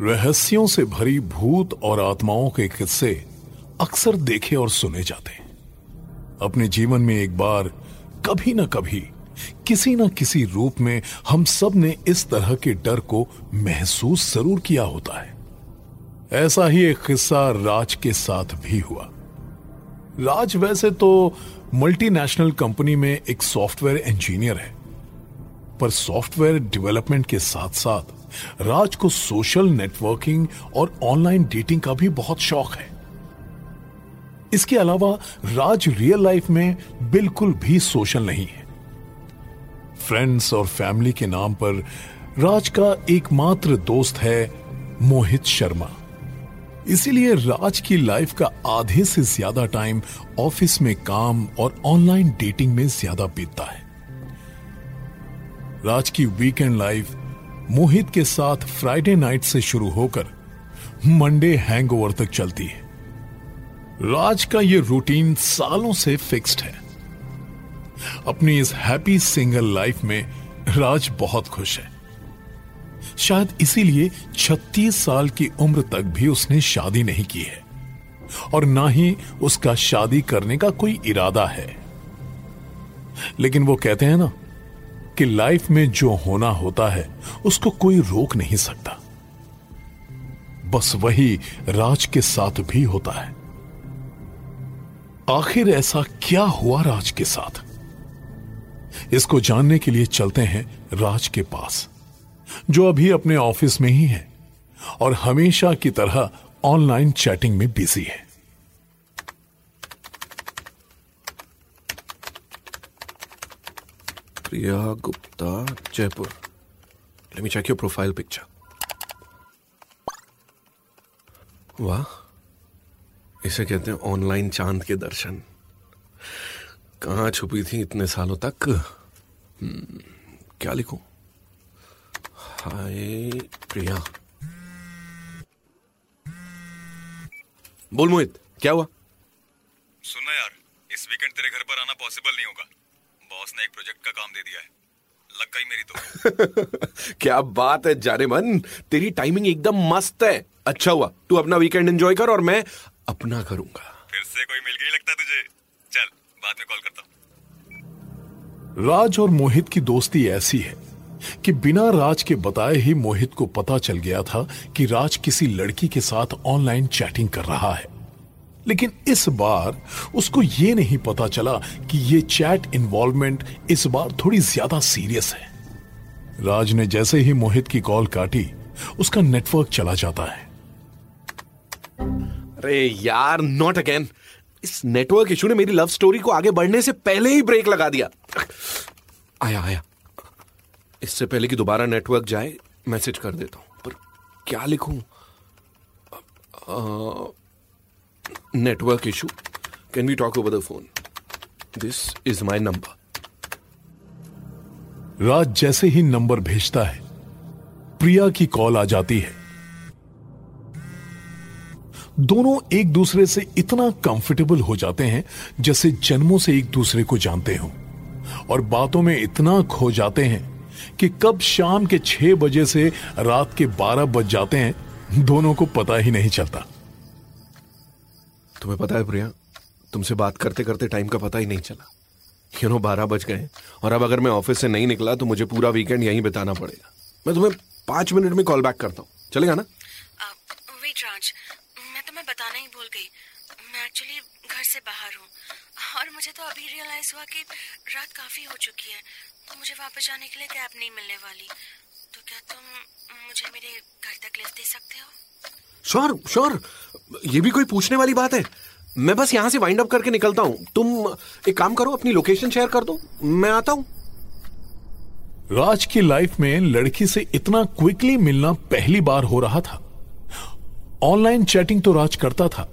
रहस्यों से भरी भूत और आत्माओं के किस्से अक्सर देखे और सुने जाते हैं। अपने जीवन में एक बार कभी ना कभी, किसी ना किसी रूप में हम सबने इस तरह के डर को महसूस ज़रूर किया होता है। ऐसा ही एक किस्सा राज के साथ भी हुआ। राज वैसे तो मल्टीनेशनल कंपनी में एक सॉफ्टवेयर इंजीनियर है। पर सॉफ्टवेयर डेवलपमेंट के साथ साथ राज को सोशल नेटवर्किंग और ऑनलाइन डेटिंग का भी बहुत शौक है। इसके अलावा राज रियल लाइफ में बिल्कुल भी सोशल नहीं है। फ्रेंड्स और फैमिली के नाम पर राज का एकमात्र दोस्त है मोहित शर्मा। इसीलिए राज की लाइफ का आधे से ज़्यादा टाइम ऑफ़िस में काम और ऑनलाइन डेटिंग में ज़्यादा बीतता है। राज की वीकेंड लाइफ मोहित के साथ फ्राइडे नाइट से शुरू होकर मंडे हैंगओवर तक चलती है। राज का यह रूटीन सालों से फिक्स्ड है। अपनी इस हैप्पी सिंगल लाइफ में राज बहुत खुश है। शायद इसीलिए 36 साल की उम्र तक भी उसने शादी नहीं की है। और ना ही उसका शादी करने का कोई इरादा है। लेकिन वो कहते हैं ना कि लाइफ में जो होना होता है, उसको कोई रोक नहीं सकता। बस वही राज के साथ भी होता है। आखिर ऐसा क्या हुआ राज के साथ? इसको जानने के लिए चलते हैं राज के पास। जो अभी अपने ऑफ़िस में ही है और हमेशा की तरह ऑनलाइन चैटिंग में बिज़ी है। Priya Gupta Jaipur. Let me check your profile picture वाह इसे कहते हैं ऑनलाइन चाँद के दर्शन। कहाँ छुपी थी इतने सालों तक? हम्म, क्या लिखूं? हाय प्रिया। बोल मोहित क्या हुआ? सुनना यार इस वीकेंड तेरे घर पर आना पॉसिबल नहीं होगा। बॉस ने एक प्रोजेक्ट का काम दे दिया है। लग गई मेरी तो। क्या बात है जाने मन। तेरी टाइमिंग एकदम मस्त है। अच्छा हुआ तू अपना वीकेंड एंजॉय कर और मैं अपना करूँगा। फिर से कोई मिल गई लगता तुझे। चल बाद में कॉल करता हूँ। राज और मोहित की दोस्ती ऐसी है। कि बिना राज के बताए ही मोहित को पता चल गया था कि राज किसी लड़की के साथ ऑनलाइन चैटिंग कर रहा है। लेकिन इस बार उसको यह नहीं पता चला कि यह चैट इन्वॉल्वमेंट इस बार थोड़ी ज़्यादा सीरियस है। राज ने जैसे ही मोहित की कॉल काटी, उसका नेटवर्क चला जाता है। अरे यार नॉट अगेन इस नेटवर्क इशू ने मेरी लव स्टोरी को आगे बढ़ने से पहले ही ब्रेक लगा दिया। आया आया। इससे पहले कि दोबारा नेटवर्क जाए मैसेज कर देता हूँ। पर क्या लिखूं? Network issue can we talk over the phone this is my number Raj जैसे ही नंबर भेजता है, प्रिया की कॉल आ जाती है। दोनों एक दूसरे से इतना कंफर्टेबल हो जाते हैं जैसे जन्मों से एक दूसरे को जानते हो। और बातों में इतना खो जाते हैं कि कब शाम के छह बजे से रात के बारह बज जाते हैं दोनों को पता ही नहीं चलता। तुम्हें पता है प्रिया तुमसे बात करते करते टाइम का पता ही नहीं चला। यू नो बारह बज गए और अब अगर मैं ऑफ़िस से नहीं निकला तो मुझे पूरा वीकेंड यहीं बिताना पड़ेगा। मैं तुम्हें पाँच मिनट में कॉल बैक करता हूँ। चलेगा ना? वेट राज मैं तुम्हें बताना ही भूल गई। मैं एक्चुअली घर से बाहर हूँ और मुझे तो अभी रियलाइज़ हुआ कि रात काफ़ी हो चुकी है। मुझे वापस जाने के लिए कैब नहीं मिलने वाली। तो क्या तुम मुझे मेरे घर तक लिफ्ट दे सकते हो? Sure sure. ये भी कोई पूछने वाली बात है। मैं बस यहाँ से वाइंड अप करके निकलता हूँ। तुम एक काम करो अपनी लोकेशन शेयर कर दो। मैं आता हूँ। राज की लाइफ में लड़की से इतना क्विकली मिलना पहली बार हो रहा था। ऑनलाइन चैटिंग तो राज करता था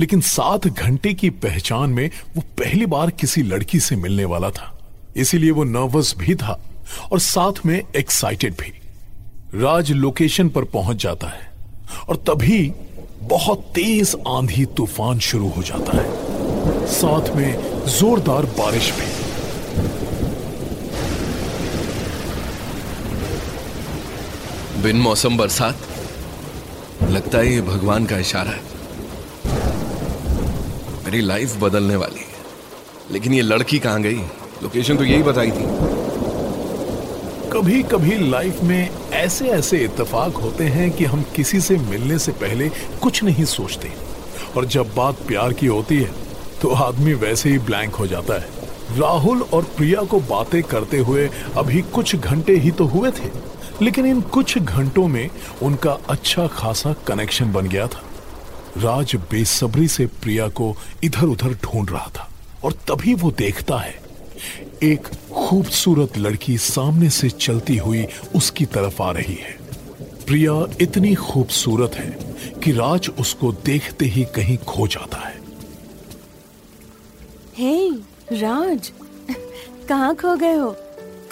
लेकिन सात घंटे की पहचान में वो पहली बार किसी लड़की से मिलने वाला था। इसीलिए वो नर्वस भी था और साथ में एक्साइटेड भी। राज लोकेशन पर पहुँच जाता है और तभी बहुत तेज आंधी तूफ़ान शुरू हो जाता है। साथ में जोरदार बारिश भी। बिन मौसम बरसात, लगता है ये भगवान का इशारा है। मेरी लाइफ बदलने वाली है, लेकिन ये लड़की कहाँ गई? लोकेशन तो यही बताई थी। कभी कभी लाइफ में ऐसे ऐसे इतफाक होते हैं कि हम किसी से मिलने से पहले कुछ नहीं सोचते। और जब बात प्यार की होती है तो आदमी वैसे ही ब्लैंक हो जाता है। राहुल और प्रिया को बातें करते हुए अभी कुछ घंटे ही तो हुए थे, लेकिन इन कुछ घंटों में उनका अच्छा खासा कनेक्शन बन गया था। राज बेसब्री से प्रिया को इधर उधर ढूंढ रहा था, और तभी वो देखता है एक खूबसूरत लड़की सामने से चलती हुई उसकी तरफ़ आ रही है। प्रिया इतनी खूबसूरत है कि राज उसको देखते ही कहीं खो जाता है। हे hey, राज कहाँ खो गए हो?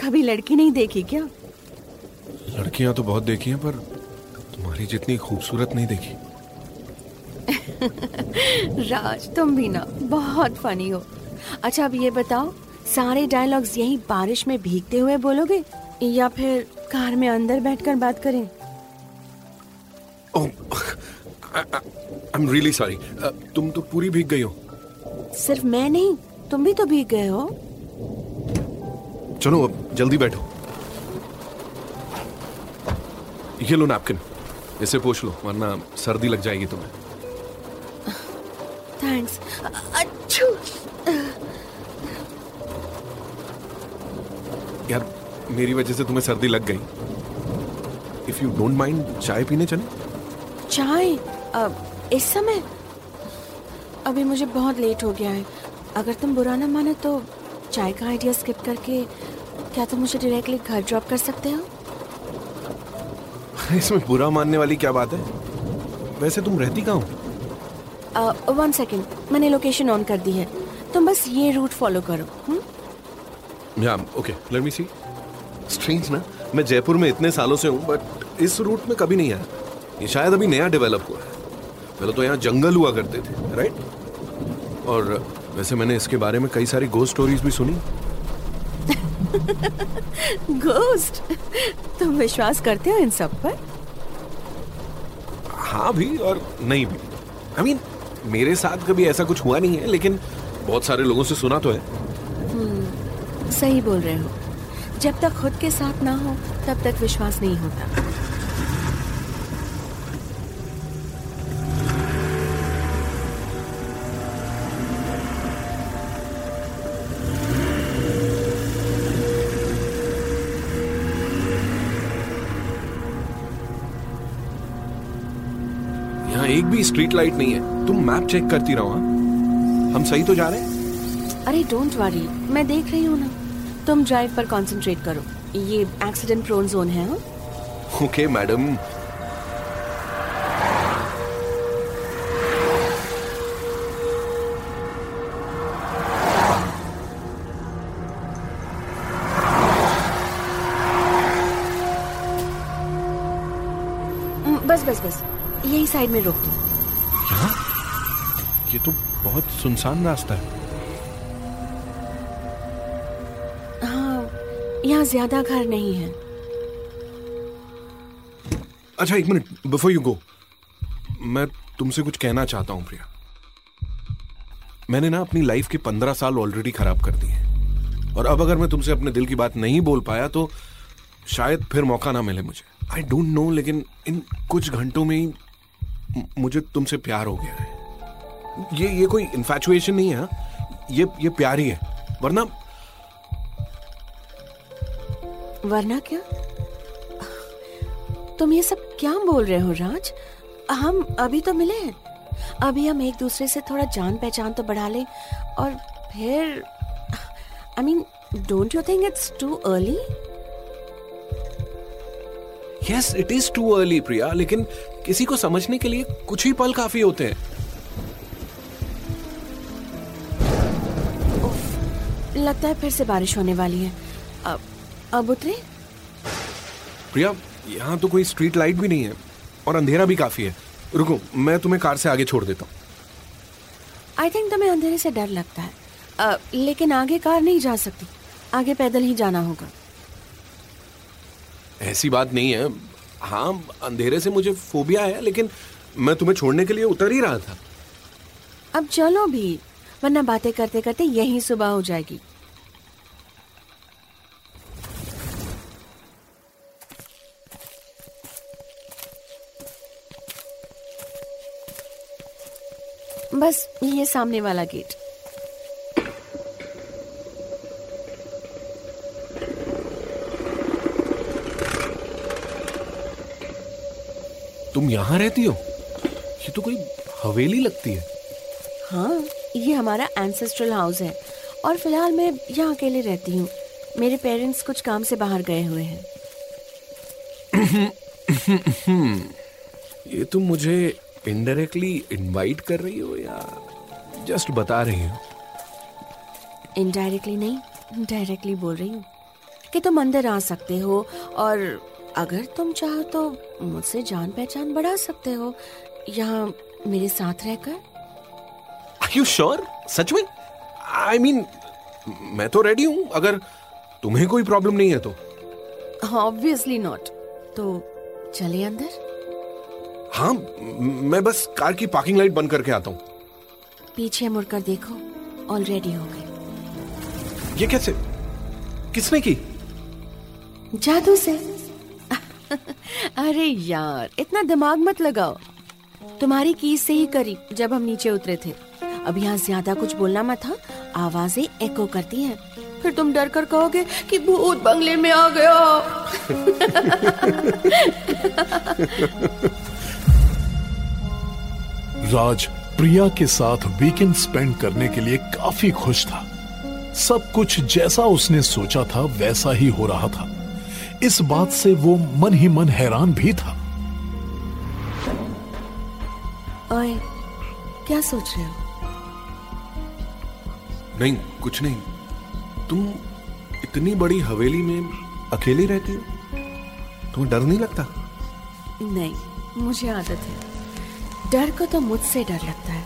कभी लड़की नहीं देखी क्या? लड़कियाँ तो बहुत देखी हैं पर तुम्हारी जितनी खूबसूरत नहीं देखी। राज तुम भी ना बहुत फनी हो। अच्छा अब ये बताओ सारे डायलॉग्स यही बारिश में भीगते हुए बोलोगे? या फिर कार में अंदर बैठकर बात करें? आई एम रियली सॉरी तुम तो पूरी भीग गई हो। सिर्फ़ मैं नहीं तुम भी तो भीग गए हो। चलो अब जल्दी बैठो। ये लो नैपकिन इसे पोछ लो वरना सर्दी लग जाएगी तुम्हें। थैंक्स अच्छू यार मेरी वजह से तुम्हें सर्दी लग गई। इफ़ यू डोंट माइंड चाय पीने चले? चाय? अब इस समय? अभी मुझे बहुत लेट हो गया है। अगर तुम बुरा ना माने तो चाय का आइडिया स्किप करके क्या तुम मुझे डायरेक्टली घर ड्रॉप कर सकते हो? इसमें बुरा मानने वाली क्या बात है? वैसे तुम रहती कहाँ हो? वन सेकेंड मैंने लोकेशन ऑन कर दी है। तुम बस ये रूट फॉलो करो? या okay let me see strange ना? मैं जयपुर में इतने सालों से हूँ बट इस रूट में कभी नहीं आया। ये शायद अभी नया डेवलप हुआ है। पहले तो यहाँ जंगल हुआ करते थे राइट और वैसे मैंने इसके बारे में कई सारी गोस्ट स्टोरीज भी सुनी। घोस्ट तुम विश्वास करते हो इन सब पर? हाँ भी और नहीं भी। आई मीन मेरे साथ कभी ऐसा कुछ हुआ नहीं है लेकिन बहुत सारे लोगों से सुना तो है। सही बोल रहे हो। जब तक खुद के साथ ना हो तब तक विश्वास नहीं होता। यहाँ एक भी स्ट्रीट लाइट नहीं है। तुम मैप चेक करती रहो हाँ? हम सही तो जा रहे हैं? अरे डोंट वरी मैं देख रही हूँ ना। तुम ड्राइव पर कंसंट्रेट करो। ये एक्सीडेंट प्रोन जोन है हाँ? ओके मैडम हम्म, बस बस बस। यही साइड में रोक दो। यहाँ? ये तो बहुत सुनसान रास्ता है हाँ। यहाँ ज़्यादा घर नहीं है। अच्छा एक मिनट बिफोर यू गो मैं तुमसे कुछ कहना चाहता हूँ, प्रिया। मैंने ना अपनी लाइफ के पंद्रह साल ऑलरेडी खराब कर दिए और अब अगर मैं तुमसे अपने दिल की बात नहीं बोल पाया तो शायद फिर मौका ना मिले मुझे। आई डोंट नो लेकिन इन कुछ घंटों में ही मुझे तुमसे प्यार हो गया है। ये ये कोई इन्फेचुएशन नहीं है हाँ? ये ये प्यार ही है। वरना वरना क्या? तुम ये सब क्या बोल रहे हो राज? हम अभी तो मिले हैं। अभी हम एक दूसरे से थोड़ा जान पहचान तो बढ़ा लें और फिर I mean don't you think it's too early yes it is too early Priya लेकिन किसी को समझने के लिए कुछ ही पल काफ़ी होते हैं। लगता है फिर से बारिश होने वाली है। अब अब उतरे? प्रिया यहाँ तो कोई स्ट्रीट लाइट भी नहीं है और अंधेरा भी काफ़ी है। रुको मैं तुम्हें कार से आगे छोड़ देता हूँ। आई थिंक तुम्हें अंधेरे से डर लगता है। अ, लेकिन आगे कार नहीं जा सकती। आगे पैदल ही जाना होगा। ऐसी बात नहीं है। हाँ अंधेरे से मुझे फोबिया है लेकिन मैं तुम्हें छोड़ने के लिए उतर ही रहा था। अब चलो भी वरना बातें करते करते यही सुबह हो जाएगी। बस ये सामने वाला गेट। तुम यहाँ रहती हो? ये तो कोई हवेली लगती है। हाँ ये हमारा एंसेस्ट्रल हाउस है और फ़िलहाल मैं यहाँ अकेले रहती हूँ। मेरे पेरेंट्स कुछ काम से बाहर गए हुए हैं। ये तुम मुझे इनडायरेक्टली इनवाइट कर रही हो या जस्ट बता रही हो इनडायरेक्टली नहीं डायरेक्टली बोल रही हूँ कि तुम अंदर आ सकते हो और अगर तुम चाहो तो मुझसे जान पहचान बढ़ा सकते हो यहाँ मेरे साथ रहकर you sure? सच में आई I मीन mean, मैं तो रेडी हूँ अगर तुम्हें कोई प्रॉब्लम नहीं है तो ऑब्वियसली नॉट तो चले अंदर हाँ मैं बस कार की पार्किंग लाइट बंद करके आता हूँ। पीछे मुड़कर देखो ऑलरेडी हो गई। ये कैसे? किसने की? जादू से। अरे यार इतना दिमाग मत लगाओ। तुम्हारी कीज से ही करी जब हम नीचे उतरे थे। अब यहाँ ज़्यादा कुछ बोलना मत था आवाज़ें एको करती हैं। फिर तुम डर कर कहोगे कि भूत बंगले में आ गया। राज प्रिया के साथ वीकेंड स्पेंड करने के लिए काफ़ी खुश था। सब कुछ जैसा उसने सोचा था वैसा ही हो रहा था। इस बात से वो मन ही मन हैरान भी था। ओए क्या सोच रहे हो? नहीं कुछ नहीं। तुम इतनी बड़ी हवेली में अकेली रहती हो? तुम्हें डर नहीं लगता? नहीं मुझे आदत है। डर को तो मुझसे डर लगता है।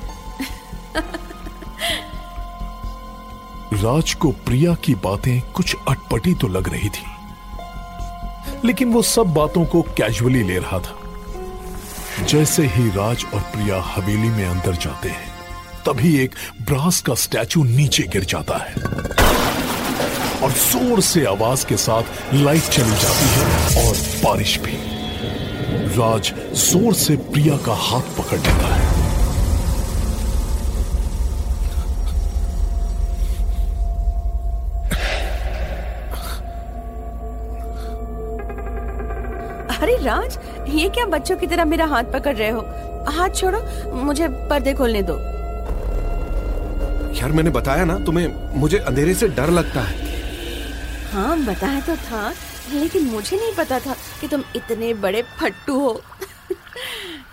राज को प्रिया की बातें कुछ अटपटी तो लग रही थी, लेकिन वो सब बातों को कैजुअली ले रहा था। जैसे ही राज और प्रिया हवेली में अंदर जाते हैं, तभी एक ब्रास का स्टैचू नीचे गिर जाता है और ज़ोर से आवाज़ के साथ लाइट चली जाती है और बारिश भी। राज ज़ोर से प्रिया का हाथ पकड़ लेता है। अरे राज ये क्या बच्चों की तरह मेरा हाथ पकड़ रहे हो? हाथ छोड़ो मुझे पर्दे खोलने दो। यार मैंने बताया ना तुम्हें मुझे अंधेरे से डर लगता है। हाँ बताया तो था। लेकिन मुझे नहीं पता था कि तुम इतने बड़े फट्टू हो।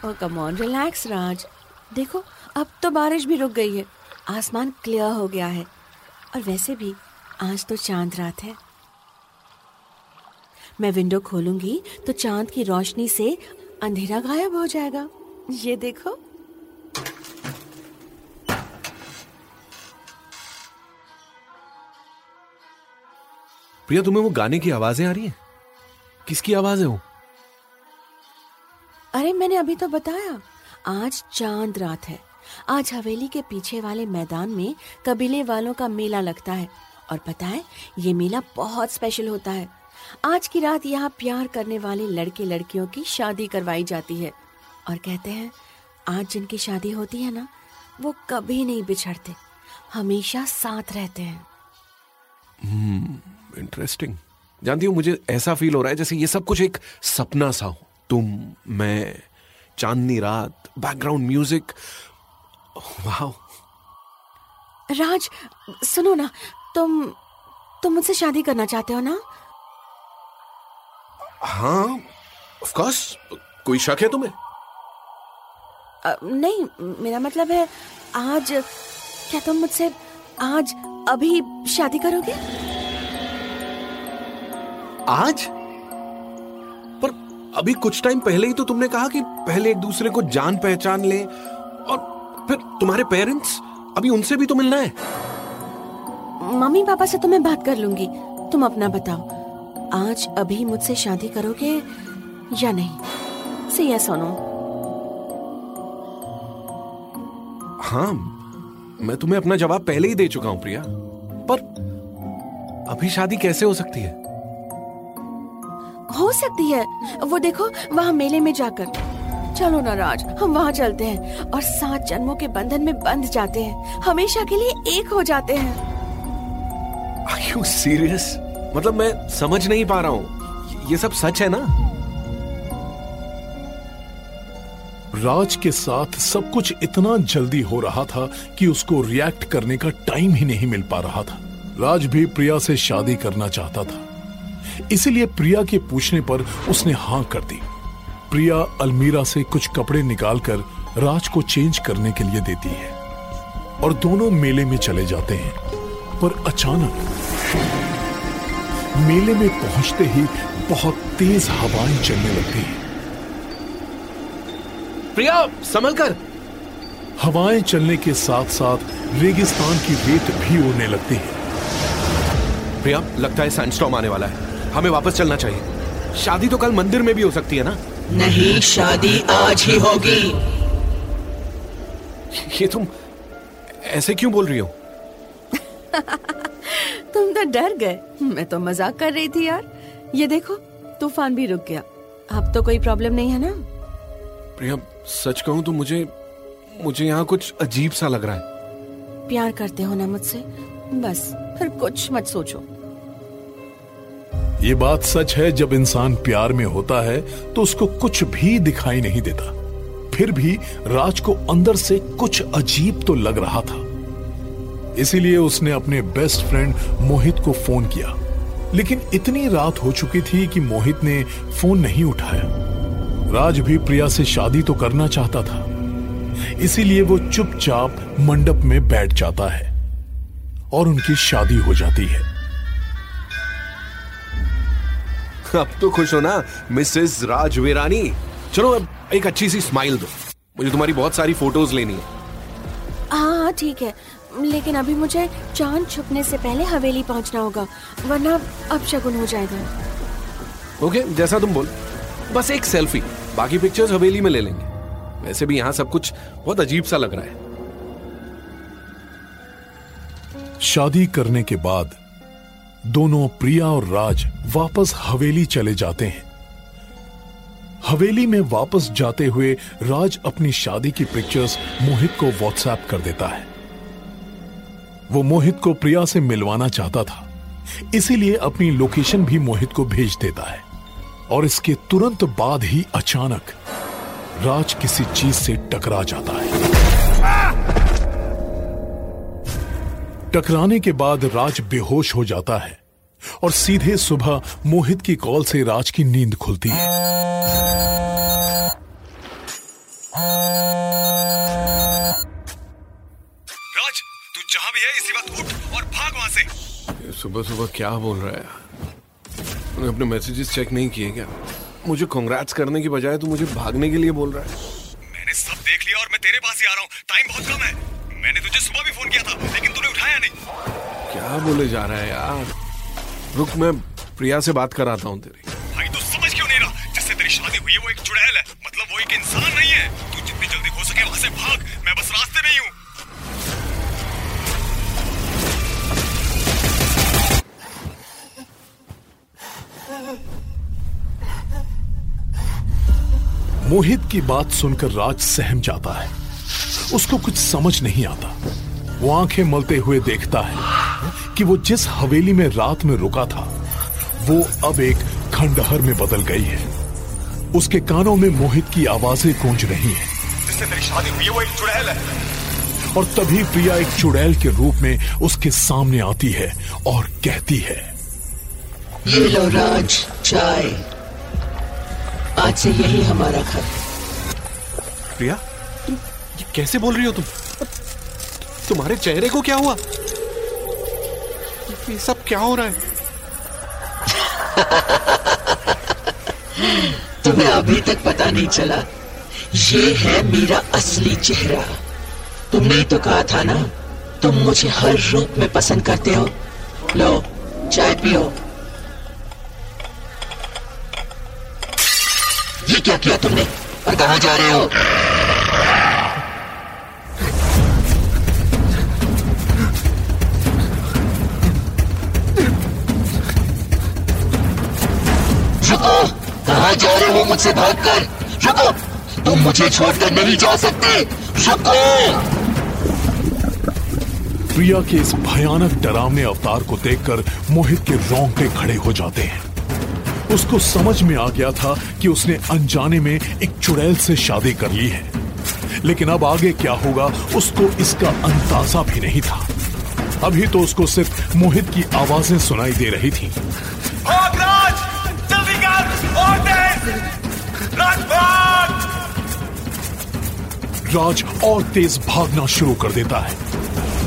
ओ कम ऑन रिलैक्स राज देखो, अब तो बारिश भी रुक गई है। आसमान क्लियर हो गया है। और वैसे भी, आज तो चाँद रात है। मैं विंडो खोलूँगी तो चाँद की रोशनी से अंधेरा गायब हो जाएगा। ये देखो। प्रिया तुम्हें वो गाने की आवाज़ें आ रही हैं? किसकी आवाज़ है वो? अरे मैंने अभी तो बताया। आज चाँद रात है। आज हवेली के पीछे वाले मैदान में कबीले वालों का मेला लगता है। और पता है ये मेला बहुत स्पेशल होता है। आज की रात यहाँ प्यार करने वाले लड़के लड़कियों की शादी करवाई जाती है। और कहते हैं आज जिनकी शादी होती है ना वो कभी नहीं बिछड़ते। हमेशा साथ रहते हैं। इंटरेस्टिंग जानती हूँ मुझे ऐसा फील हो रहा है जैसे ये सब कुछ एक सपना सा हो। तुम मैं चांदनी रात बैकग्राउंड म्यूज़िक वाह राज सुनो ना तुम तुम मुझसे शादी करना चाहते हो ना? हाँ ऑफ़ कोर्स कोई शक है तुम्हें? अ, नहीं मेरा मतलब है आज क्या तुम मुझसे आज अभी शादी करोगे? आज? पर अभी कुछ टाइम पहले ही तो तुमने कहा कि पहले एक दूसरे को जान पहचान ले और फिर तुम्हारे पेरेंट्स अभी उनसे भी तो मिलना है। मम्मी पापा से तो मैं बात कर लूँगी। तुम अपना बताओ आज अभी मुझसे शादी करोगे या नहीं? से यस और नो हाँ मैं तुम्हें अपना जवाब पहले ही दे चुका हूँ प्रिया। पर अभी शादी कैसे हो सकती है? हो सकती है। वो देखो वहाँ मेले में जाकर। चलो ना राज हम वहाँ चलते हैं और सात जन्मों के बंधन में बंध जाते हैं। हमेशा के लिए एक हो जाते हैं। Are you serious? मतलब मैं समझ नहीं पा रहा हूँ। ये सब सच है ना? राज के साथ सब कुछ इतना जल्दी हो रहा था कि उसको रिएक्ट करने का टाइम ही नहीं मिल पा रहा था। राज भी प्रिया से शादी करना चाहता था। इसीलिए प्रिया के पूछने पर उसने हाँ कर दी। प्रिया अलमीरा से कुछ कपड़े निकालकर राज को चेंज करने के लिए देती है और दोनों मेले में चले जाते हैं पर अचानक मेले में पहुँचते ही बहुत तेज हवाएँ चलने लगती हैं। प्रिया संभल कर। हवाएँ चलने के साथ साथ रेगिस्तान की रेत भी उड़ने लगती है। प्रिया लगता है सैंडस्टॉर्म आने वाला है। हमें वापस चलना चाहिए। शादी तो कल मंदिर में भी हो सकती है ना? नहीं शादी आज ही होगी। ये तुम ऐसे क्यों बोल रही हो? तुम तो डर गए। मैं तो मज़ाक कर रही थी यार। ये देखो तूफ़ान भी रुक गया। अब तो कोई प्रॉब्लम नहीं है ना? प्रिया सच कहूँ तो मुझे मुझे यहाँ कुछ अजीब सा लग रहा है। प्यार करते हो ना मुझसे? बस फिर कुछ मत सोचो। ये बात सच है, जब इंसान प्यार में होता है तो उसको कुछ भी दिखाई नहीं देता। फिर भी राज को अंदर से कुछ अजीब तो लग रहा था। इसीलिए उसने अपने बेस्ट फ्रेंड मोहित को फ़ोन किया। लेकिन इतनी रात हो चुकी थी कि मोहित ने फ़ोन नहीं उठाया। राज भी प्रिया से शादी तो करना चाहता था। इसीलिए वो चुपचाप मंडप में बैठ जाता है और उनकी शादी हो जाती है। अब तो खुश हो ना मिसेस राज वीरानी चलो अब एक अच्छी सी स्माइल दो। मुझे तुम्हारी बहुत सारी फ़ोटोज़ लेनी है। हाँ हाँ ठीक है। लेकिन अभी मुझे चाँद छुपने से पहले हवेली पहुँचना होगा वरना अब शगुन हो जाएगा। ओके जैसा तुम बोल। बस एक सेल्फी बाकी पिक्चर्स हवेली में ले लेंगे। वैसे भी यहाँ सब कुछ बहुत अजीब सा लग रहा है। शादी करने के बाद दोनों प्रिया और राज वापस हवेली चले जाते हैं। हवेली में वापस जाते हुए राज अपनी शादी की पिक्चर्स मोहित को व्हाट्सएप कर देता है। वो मोहित को प्रिया से मिलवाना चाहता था। इसीलिए अपनी लोकेशन भी मोहित को भेज देता है। और इसके तुरंत बाद ही अचानक राज किसी चीज़ से टकरा जाता है। टकराने के बाद राज बेहोश हो जाता है और सीधे सुबह मोहित की कॉल से राज की नींद खुलती है। राज तू जहाँ भी है इसी वक्त उठ और भाग वहाँ से। सुबह सुबह क्या बोल रहा है? तूने अपने मैसेजेस चेक नहीं किए क्या? मुझे कांग्रेट्स करने की बजाय तू मुझे भागने के लिए बोल रहा है। मैंने सब देख लिया और मैं तेरे पास ही आ रहा हूँ। टाइम बहुत कम है। मैंने तुझे सुबह भी फ़ोन किया था लेकिन तूने उठाया नहीं। क्या बोले जा रहा है यार? रुक मैं प्रिया से बात कराता हूँ तेरी। भाई तू समझ क्यों नहीं रहा? जिससे तेरी शादी हुई है वो एक चुड़ैल है। मतलब वो एक इंसान नहीं है। तू जितनी जल्दी हो सके वहाँ से भाग। मैं बस रास्ते में ही हूँ। मोहित की बात सुनकर राज सहम जाता है। उसको कुछ समझ नहीं आता। वो आँखें मलते हुए देखता है कि वो जिस हवेली में रात में रुका था वो अब एक खंडहर में बदल गई है। उसके कानों में मोहित की आवाज़ें गूंज रही हैं। जिससे तेरी शादी हुई है वो एक चुड़ैल है। और तभी प्रिया एक चुड़ैल के रूप में उसके सामने आती है और कहती है ये लो राज चाय आज से यही हमारा घर प्रिया? ये कैसे बोल रही हो तुम? तुम्हारे चेहरे को क्या हुआ? ये सब क्या हो रहा है? तुम्हें अभी तक पता नहीं चला। ये है मेरा असली चेहरा। तुमने तो कहा था ना, तुम मुझे हर रूप में पसंद करते हो। लो, चाय पियो। ये क्या किया तुमने? और कहा जा रहे हो? मुझसे भागकर रुको। तुम मुझे छोड़कर नहीं जा सकते। रुको। प्रिया के इस भयानक डरावने अवतार को देखकर मोहित के रोंगटे खड़े हो जाते हैं। उसको समझ में आ गया था कि उसने अनजाने में एक चुड़ैल से शादी कर ली है। लेकिन अब आगे क्या होगा उसको इसका अंदाज़ा भी नहीं था। अभी तो उसको सिर्फ़ मोहित की आवाज़ें सुनाई दे रही थी। राज और तेज भागना शुरू कर देता है।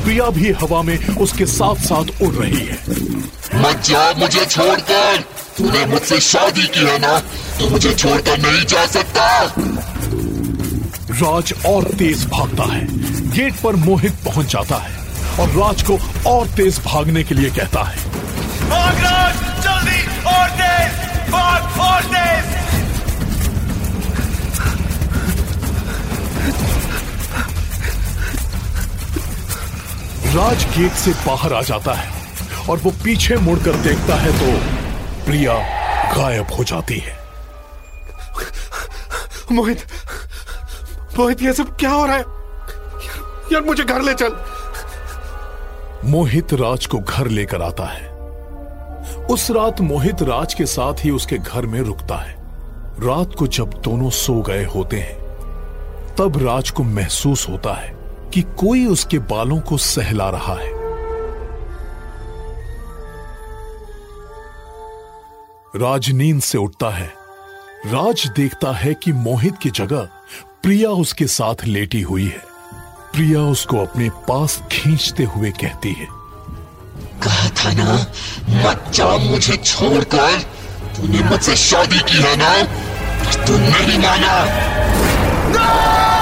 प्रिया भी हवा में उसके साथ साथ उड़ रही है। मत जाओ मुझे छोड़कर। तूने मुझसे शादी की है ना? तो मुझे छोड़कर नहीं जा सकता। राज और तेज भागता है। गेट पर मोहित पहुँच जाता है और राज को और तेज भागने के लिए कहता है। भाग राज जल्दी और तेज भाग और तेज। राज गेट से बाहर आ जाता है और वो पीछे मुड़कर देखता है तो प्रिया गायब हो जाती है। मोहित मोहित ये सब क्या हो रहा है? यार मुझे घर ले चल। मोहित राज को घर लेकर आता है। उस रात मोहित राज के साथ ही उसके घर में रुकता है। रात को जब दोनों सो गए होते हैं तब राज को महसूस होता है कि कोई उसके बालों को सहला रहा है। राज नींद से उठता है। राज देखता है कि मोहित की जगह प्रिया उसके साथ लेटी हुई है। प्रिया उसको अपने पास खींचते हुए कहती है, कहा था ना, मत जाओ मुझे छोड़कर। तूने मुझसे शादी की है ना? तू नहीं माना। जरा